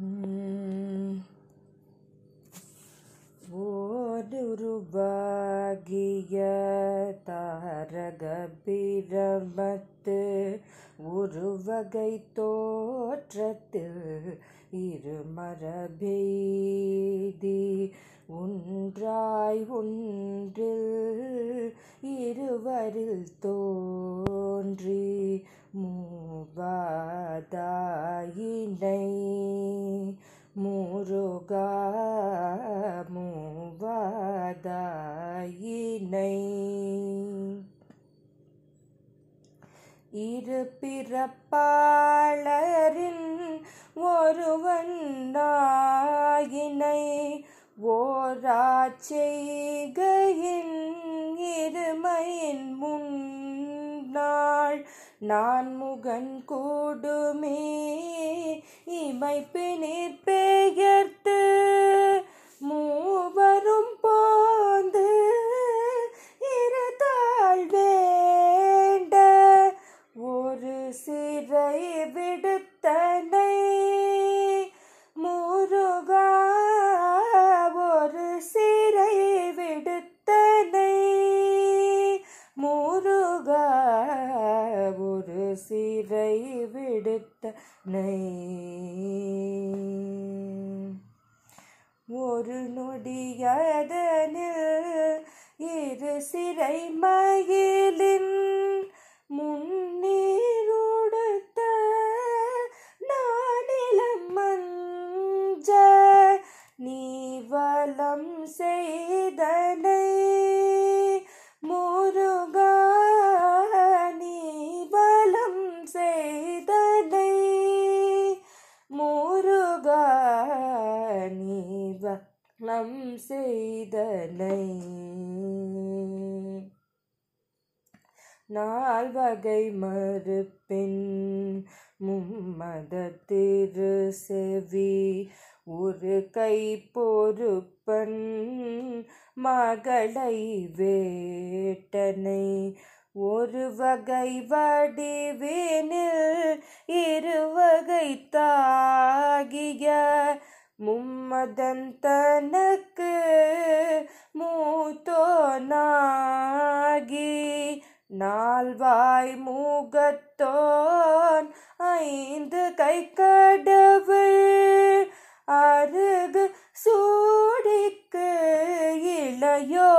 உம். ஓருருவாகிய தாரக பிரமத்து உருவகை தோற்றத்து இருமரபெய்தி ஒன்றாய் ஒன்றில் இருவரில் தோன்றி மூவாதாயினை முருகா மூவாதாயினை. இரு பிறப்பாளரின் ஒருவன் நாயினை ஓராச்செய்கையின் இருமையின் முன் நான் முகன் கூடுமே நீர் பெயர்த்து மூவரும் விடுத்தனை ஒரு நொடியதனில் இரு சிறை மயிலின் வலம் செய்தனை நால்வகை மறுப்பின் மும்மத திரு செவி ஒரு கை பொறுப்பன் மகளை வேட்டனை. ஒரு வகை வடிவினில் இருவகை தாகிய மும்மதன் தனக்கு மூத்தோனாகி நால்வாய் மூகத்தோன் ஐந்து கை கடவுள் அருகு சூடிக்கு இளையோனாயினை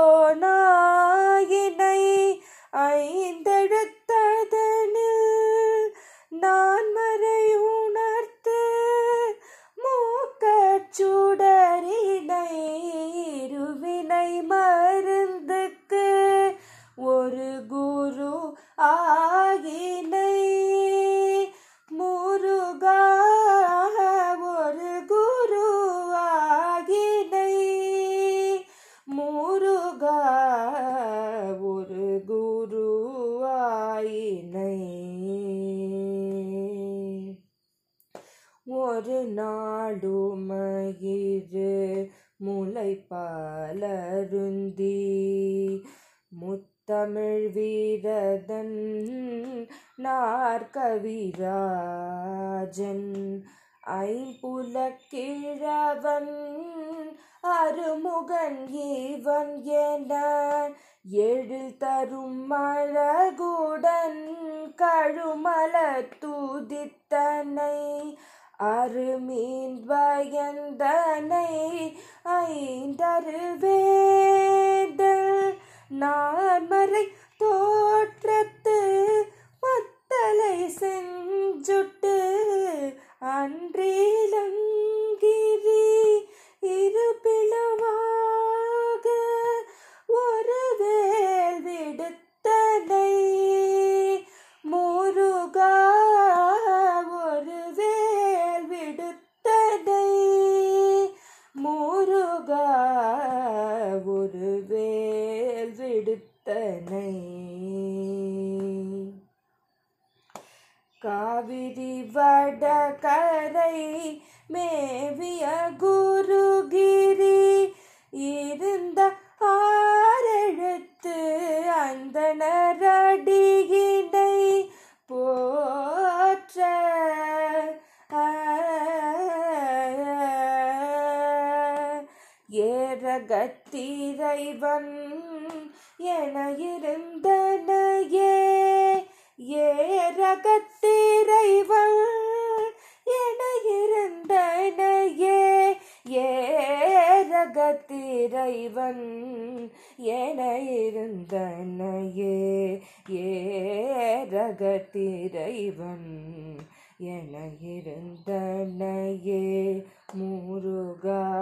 ஒரு நாடுமயிறு முளைப்பாலருந்தி முத்தமிழ் வீரதன் நாற்கவிராஜன் ஐம்புலக்கிழவன் அருமுகன் ஈவன் என எழில் தரும் மழகுடன் கழுமல துதித்தனை அருமீன் பயந்தனை ஐந்தரு நான்மறை தோற்றத்து மத்தலை செஞ்சுட்டு அன்றி வேல் விடுத்தனை. காவிரி வடகரை மேவிய குருகிரி ஜகத்திரைவன் என இருந்தனையே. ஏரகத்திரைவன் என இருந்தனையே. ஏரகத்திரைவன் என இருந்தனையே. ஏரகத்திரைவன் என இருந்தனையே. முருகா